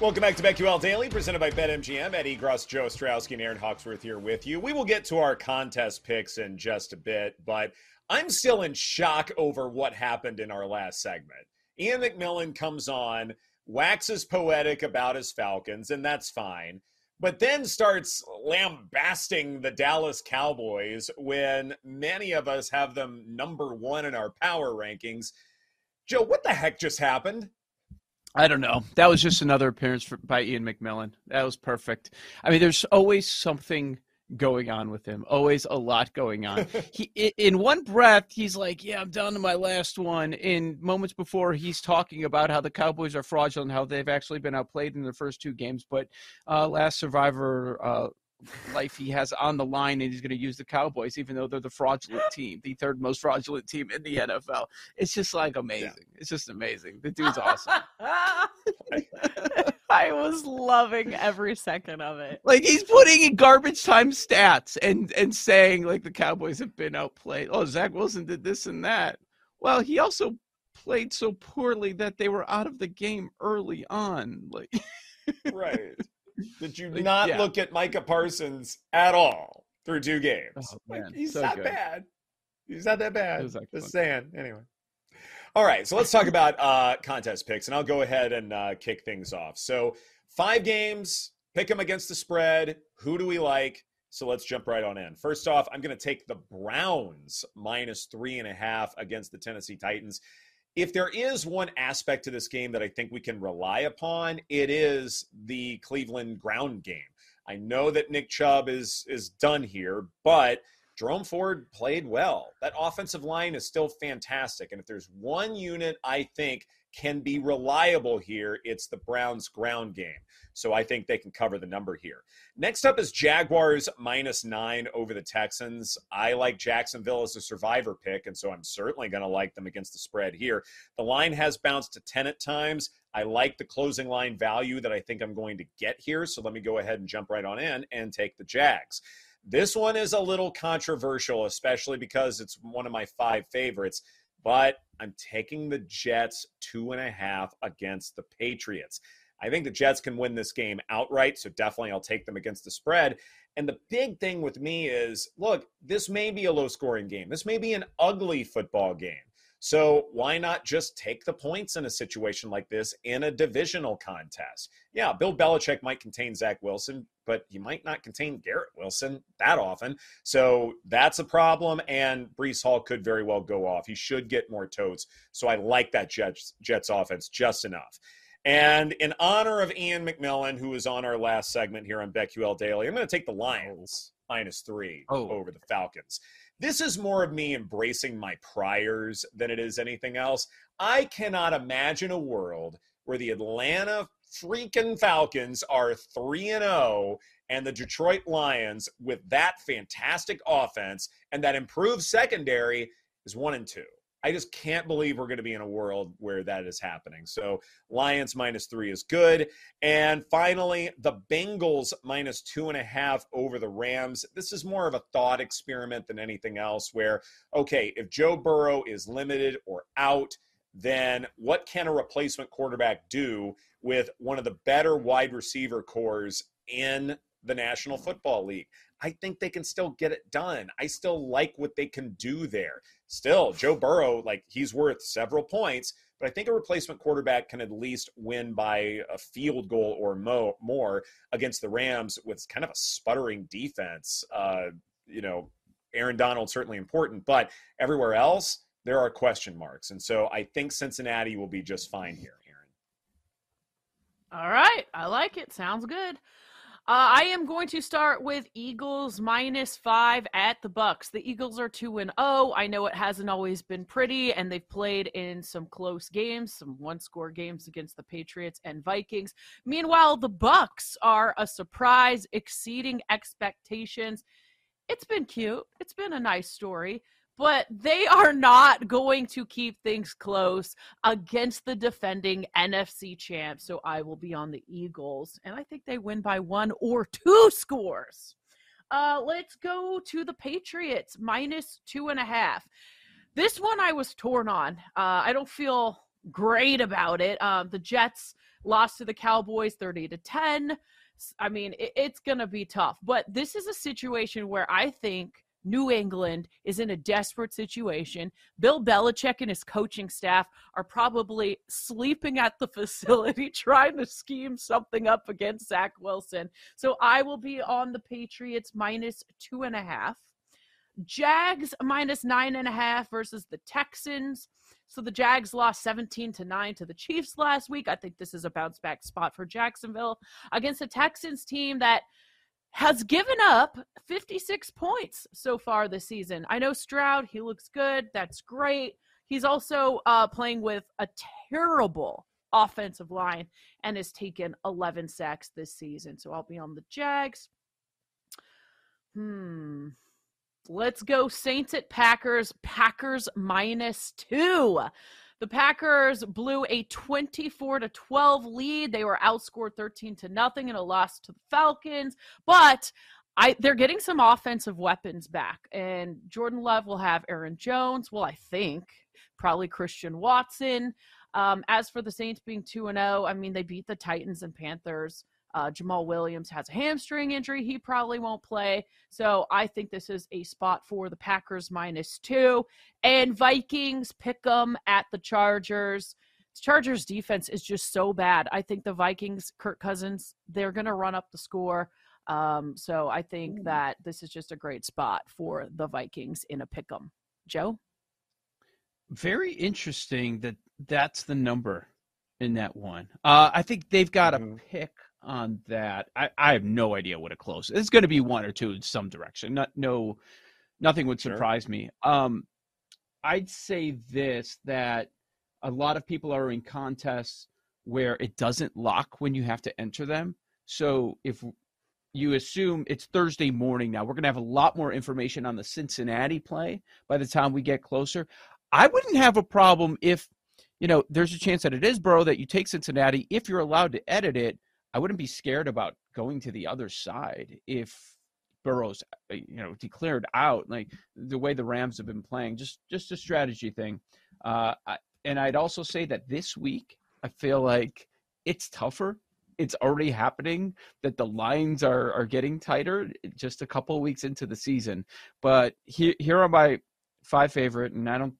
Welcome back to BetQL Daily, presented by BetMGM. Eddie Gross, Joe Ostrowski, and Erin Hawksworth here with you. We will get to our contest picks in just a bit, but I'm still in shock over what happened in our last segment. Ian McMillan comes on, waxes poetic about his Falcons, and that's fine, but then starts lambasting the Dallas Cowboys when many of us have them number one in our power rankings. Joe, what the heck just happened? I don't know. That was just another appearance for, by Ian McMillan. That was perfect. I mean, there's always something going on with him. Always a lot going on. he in one breath, he's like, "Yeah, I'm down to my last one." In moments before, he's talking about how the Cowboys are fraudulent, how they've actually been outplayed in the first two games. But uh, last Survivor uh, life he has on the line and he's going to use the Cowboys, even though they're the fraudulent team, the third most fraudulent team in the NFL. It's just like amazing. Yeah. It's just amazing. The dude's awesome. I was loving every second of it. Like he's putting in garbage time stats and and saying like the Cowboys have been outplayed. Oh, Zach Wilson did this and that. Well, he also played so poorly that they were out of the game early on. Like right. Did you not yeah. look at Micah Parsons at all through two games? Oh, like, he's so not good. bad. He's not that bad. Just saying. Anyway. All right, so let's talk about uh, contest picks, and I'll go ahead and uh, kick things off. So, five games, pick them against the spread. Who do we like? So let's jump right on in. First off, I'm going to take the Browns minus three and a half against the Tennessee Titans if there is one aspect to this game that I think we can rely upon, it is the Cleveland ground game. I know that Nick Chubb is is done here, but Jerome Ford played well. That offensive line is still fantastic. And if there's one unit I think can be reliable here, it's the Browns ground game. So I think they can cover the number here. Next up is Jaguars minus nine over the Texans. I like Jacksonville as a survivor pick, and so I'm certainly going to like them against the spread here. The line has bounced to 10 at times. I like the closing line value that I think I'm going to get here. So let me go ahead and jump right on in and take the Jags. This one is a little controversial, especially because it's one of my five favorites, but I'm taking the Jets two and a half against the Patriots. I think the Jets can win this game outright, so definitely I'll take them against the spread. And the big thing with me is look, this may be a low scoring game. This may be an ugly football game. So why not just take the points in a situation like this in a divisional contest? Yeah, Bill Belichick might contain Zach Wilson, but he might not contain Garrett Wilson that often. So that's a problem. And Breece Hall could very well go off. He should get more totes. So I like that Jets Jets offense just enough. And in honor of Ian McMillan, who was on our last segment here on BetQL Daily, I'm going to take the Lions minus three oh. over the Falcons. This is more of me embracing my priors than it is anything else. I cannot imagine a world where the Atlanta freaking Falcons are 3 and 0 and the Detroit Lions with that fantastic offense and that improved secondary is 1 and 2. I just can't believe we're going to be in a world where that is happening. So Lions minus three is good. And finally, the Bengals minus two and a half over the Rams. This is more of a thought experiment than anything else, where, okay, if Joe Burrow is limited or out, then what can a replacement quarterback do with one of the better wide receiver cores in the National Football League. I think they can still get it done. I still like what they can do there. Still, Joe Burrow, like he's worth several points, but I think a replacement quarterback can at least win by a field goal or mo- more against the Rams with kind of a sputtering defense. Uh, you know, Aaron Donald certainly important, but everywhere else there are question marks, and so I think Cincinnati will be just fine here, Erin. All right, I like it. Sounds good. Uh, I am going to start with Eagles minus five at the Bucks. The Eagles are two and zero. Oh. I know it hasn't always been pretty, and they've played in some close games, some one-score games against the Patriots and Vikings. Meanwhile, the Bucks are a surprise, exceeding expectations. It's been cute. It's been a nice story but they are not going to keep things close against the defending NFC champs. So I will be on the Eagles, and I think they win by one or two scores. Uh, let's go to the Patriots minus two and a half. This one I was torn on. Uh, I don't feel great about it. Um, the Jets lost to the Cowboys 30 to 10. I mean, it, it's going to be tough, but this is a situation where I think New England is in a desperate situation. Bill Belichick and his coaching staff are probably sleeping at the facility trying to scheme something up against Zach Wilson. So I will be on the Patriots minus two and a half. Jags minus nine and a half versus the Texans. So the Jags lost 17 to 9 to the Chiefs last week. I think this is a bounce back spot for Jacksonville against a Texans team that has given up 56 points so far this season. I know Stroud, he looks good. That's great. He's also uh, playing with a terrible offensive line and has taken 11 sacks this season. So I'll be on the Jags. Hmm. Let's go Saints at Packers. Packers minus two. The Packers blew a 24 to 12 lead. They were outscored 13 to nothing in a loss to the Falcons, but I they're getting some offensive weapons back. And Jordan Love will have Aaron Jones, well I think, probably Christian Watson. Um, as for the Saints being 2 and 0, I mean they beat the Titans and Panthers. Uh, Jamaal Williams has a hamstring injury. He probably won't play. So I think this is a spot for the Packers minus two. And Vikings pick them at the Chargers. Chargers defense is just so bad. I think the Vikings, Kirk Cousins, they're going to run up the score. Um, so I think that this is just a great spot for the Vikings in a pick 'em. Joe? Very interesting that that's the number in that one. Uh, I think they've got mm-hmm. a pick on that. I, I have no idea what it closes. It's going to be one or two in some direction. Not no, nothing would surprise sure. me. Um, I'd say this that a lot of people are in contests where it doesn't lock when you have to enter them. So if you assume it's Thursday morning now, we're going to have a lot more information on the Cincinnati play by the time we get closer. I wouldn't have a problem if, you know, there's a chance that it is Burrow that you take Cincinnati if you're allowed to edit it I wouldn't be scared about going to the other side if Burrow's uh, you know declared out like the way the Rams have been playing just just a strategy thing. Uh, and I'd also say that this week I feel like it's tougher. It's already happening that the lines are are getting tighter just a couple weeks into the season. But here here are my five favorite and I don't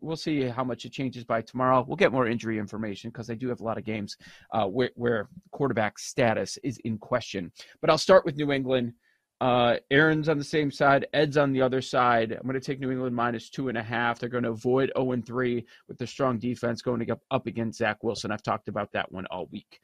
we'll see how much it changes by tomorrow. We'll get more injury information because they do have a lot of games uh, where, where quarterback status is in question. But I'll start with New England. Uh, Erin's on the same side. Ed's on the other side. I'm going to take New England minus two and a half. They're going to avoid 0 and 3 with the strong defense going to up against Zach Wilson. I've talked about that one all week.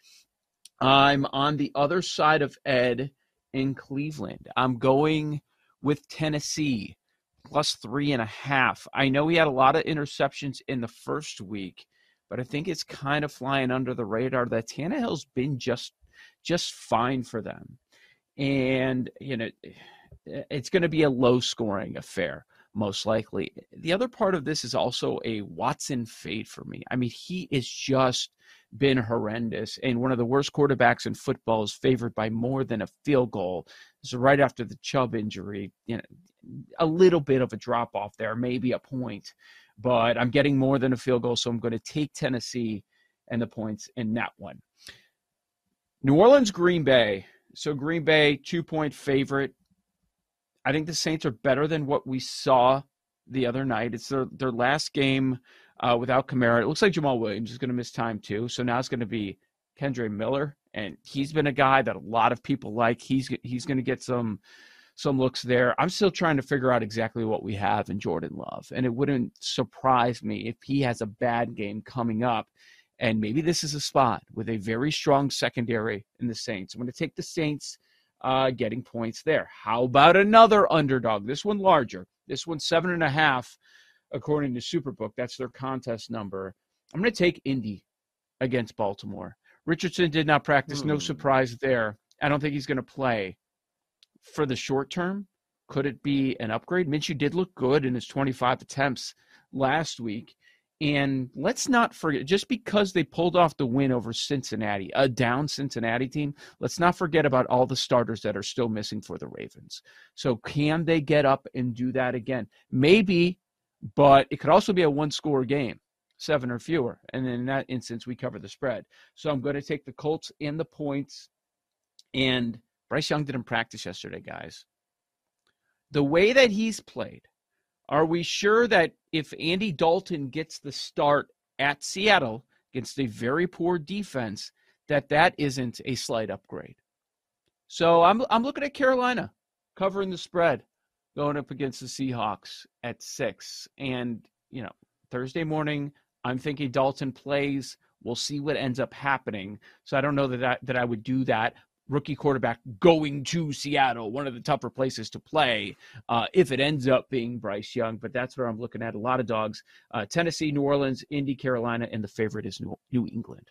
I'm on the other side of Ed in Cleveland. I'm going with Tennessee plus three and a half. I know he had a lot of interceptions in the first week, but I think it's kind of flying under the radar that Tannehill's been just just fine for them. And you know, eh, eh, it's going to be a low scoring affair most likely. The other part of this is also a Watson fade for me. I mean, he is just been horrendous and one of the worst quarterbacks in football is favored by more than a field goal. So right after the Chubb injury, you know, a little bit of a drop off there, maybe a point, but I'm getting more than a field goal, so I'm going to take Tennessee and the points in that one. New Orleans, Green Bay. So Green Bay, two point favorite. I think the Saints are better than what we saw the other night. It's their, their last game uh, without Kamara. It looks like Jamaal Williams is going to miss time too. So now it's going to be Kendre Miller, and he's been a guy that a lot of people like. He's he's going to get some some looks there. I'm still trying to figure out exactly what we have in Jordan Love, and it wouldn't surprise me if he has a bad game coming up. And maybe this is a spot with a very strong secondary in the Saints. I'm going to take the Saints uh, getting points there. How about another underdog? This one larger. This one seven and a half, according to Superbook. That's their contest number. I'm going to take Indy against Baltimore. Richardson did not practice. No hmm. surprise there. I don't think he's going to play for the short term. Could it be an upgrade? Minshew did look good in his 25 attempts last week. And let's not forget, just because they pulled off the win over Cincinnati, a down Cincinnati team, let's not forget about all the starters that are still missing for the Ravens. So, can they get up and do that again? Maybe, but it could also be a one score game, seven or fewer. And in that instance, we cover the spread. So, I'm going to take the Colts and the points. And Bryce Young didn't practice yesterday, guys. The way that he's played, are we sure that if Andy Dalton gets the start at Seattle against a very poor defense, that that isn't a slight upgrade? So I'm I'm looking at Carolina covering the spread, going up against the Seahawks at six, and you know Thursday morning I'm thinking Dalton plays. We'll see what ends up happening. So I don't know that I, that I would do that rookie quarterback going to Seattle, one of the tougher places to play, uh, if it ends up being Bryce Young. But that's where I'm looking at. A lot of dogs uh, Tennessee, New Orleans, Indy, Carolina, and the favorite is New, New England.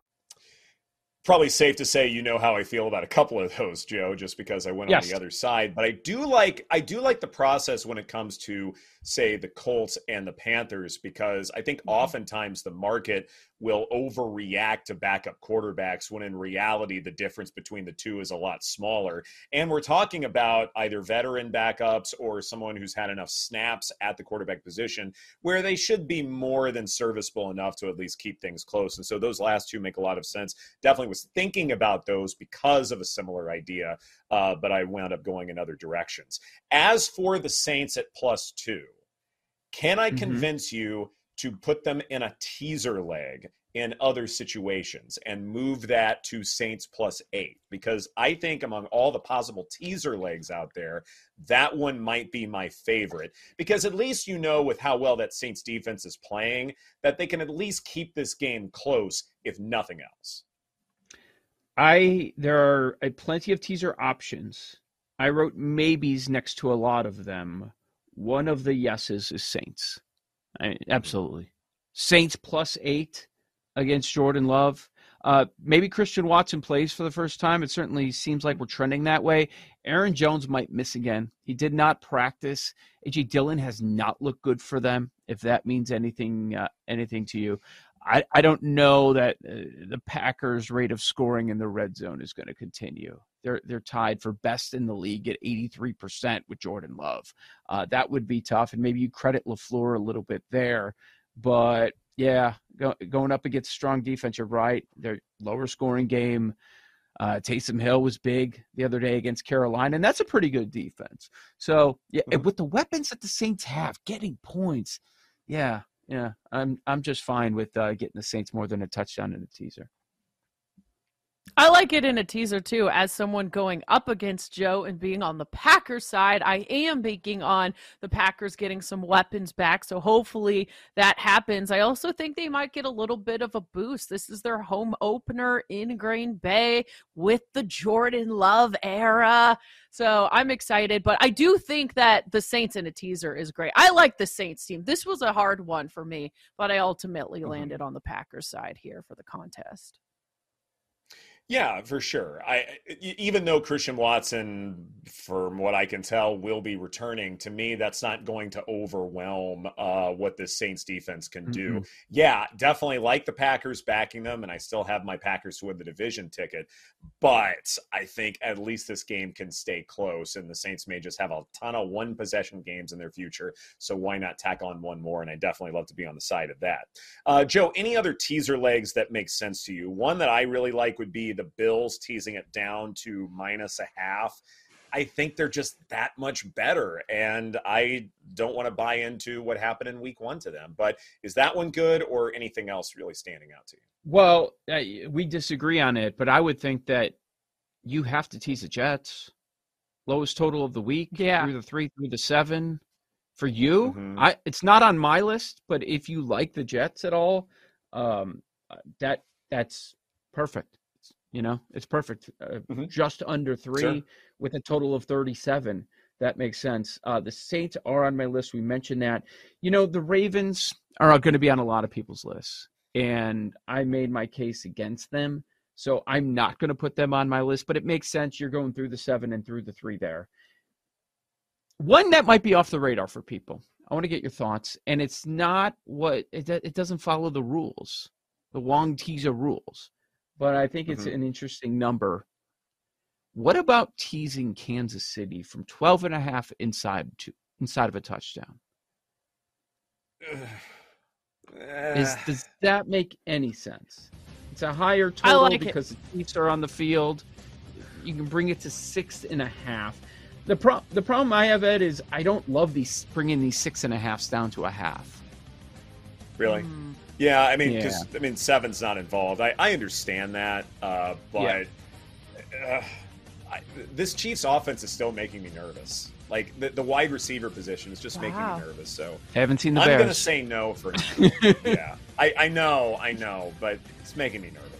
Probably safe to say you know how I feel about a couple of those, Joe, just because I went yes. on the other side. But I do like I do like the process when it comes to say the Colts and the Panthers because I think mm-hmm. oftentimes the market will overreact to backup quarterbacks when in reality the difference between the two is a lot smaller. And we're talking about either veteran backups or someone who's had enough snaps at the quarterback position where they should be more than serviceable enough to at least keep things close. And so those last two make a lot of sense. Definitely was thinking about those because of a similar idea, uh, but I wound up going in other directions. As for the Saints at plus two, can I mm-hmm. convince you to put them in a teaser leg in other situations and move that to Saints plus eight because I think among all the possible teaser legs out there, that one might be my favorite because at least you know with how well that Saints defense is playing that they can at least keep this game close if nothing else. I there are a, plenty of teaser options. I wrote maybes next to a lot of them. One of the yeses is Saints. I, absolutely. Saints plus eight against Jordan Love. Uh, maybe Christian Watson plays for the first time. It certainly seems like we're trending that way. Aaron Jones might miss again. He did not practice. AJ Dillon has not looked good for them. If that means anything, uh, anything to you, I, I don't know that uh, the Packers' rate of scoring in the red zone is going to continue. They're they're tied for best in the league at 83% with Jordan Love. Uh, that would be tough, and maybe you credit LaFleur a little bit there. But yeah, go, going up against strong defense, you're right. Their lower scoring game. Uh, Taysom Hill was big the other day against Carolina, and that's a pretty good defense. So yeah, mm-hmm. with the weapons that the Saints have, getting points, yeah, yeah, I'm I'm just fine with uh, getting the Saints more than a touchdown in a teaser. I like it in a teaser too. As someone going up against Joe and being on the Packers side, I am banking on the Packers getting some weapons back. So hopefully that happens. I also think they might get a little bit of a boost. This is their home opener in Green Bay with the Jordan Love era. So I'm excited, but I do think that the Saints in a teaser is great. I like the Saints team. This was a hard one for me, but I ultimately mm-hmm. landed on the Packers side here for the contest. Yeah, for sure. I even though Christian Watson, from what I can tell, will be returning. To me, that's not going to overwhelm uh, what this Saints defense can do. Mm-hmm. Yeah, definitely like the Packers backing them, and I still have my Packers to win the division ticket. But I think at least this game can stay close, and the Saints may just have a ton of one possession games in their future. So why not tack on one more? And I definitely love to be on the side of that. Uh, Joe, any other teaser legs that make sense to you? One that I really like would be the Bills teasing it down to minus a half. I think they're just that much better. And I don't want to buy into what happened in week one to them. But is that one good or anything else really standing out to you? Well, we disagree on it, but I would think that you have to tease the Jets. Lowest total of the week, yeah. through the three, through the seven. For you, mm-hmm. I it's not on my list, but if you like the Jets at all, um, uh, that that's perfect. You know, it's perfect. Uh, mm-hmm. Just under three sure. with a total of 37. That makes sense. Uh, the Saints are on my list. We mentioned that. You know, the Ravens are going to be on a lot of people's lists, and I made my case against them. So I'm not going to put them on my list, but it makes sense. You're going through the seven and through the three there. One that might be off the radar for people. I want to get your thoughts, and it's not what it, it doesn't follow the rules, the Wong teaser rules but I think it's mm-hmm. an interesting number. What about teasing Kansas City from 12 and a half inside to inside of a touchdown? Is, does that make any sense? It's a higher total like because it. the Chiefs are on the field. You can bring it to six and a half. The pro- the problem I have, Ed, is I don't love these bringing these six and a halfs down to a half. Really? Mm. Yeah, I mean, because yeah. I mean, seven's not involved. I, I understand that, uh, but yeah. uh, I, this Chiefs offense is still making me nervous. Like the, the wide receiver position is just wow. making me nervous. So I haven't seen the. I'm Bears. gonna say no for. yeah, I, I know, I know, but it's making me nervous.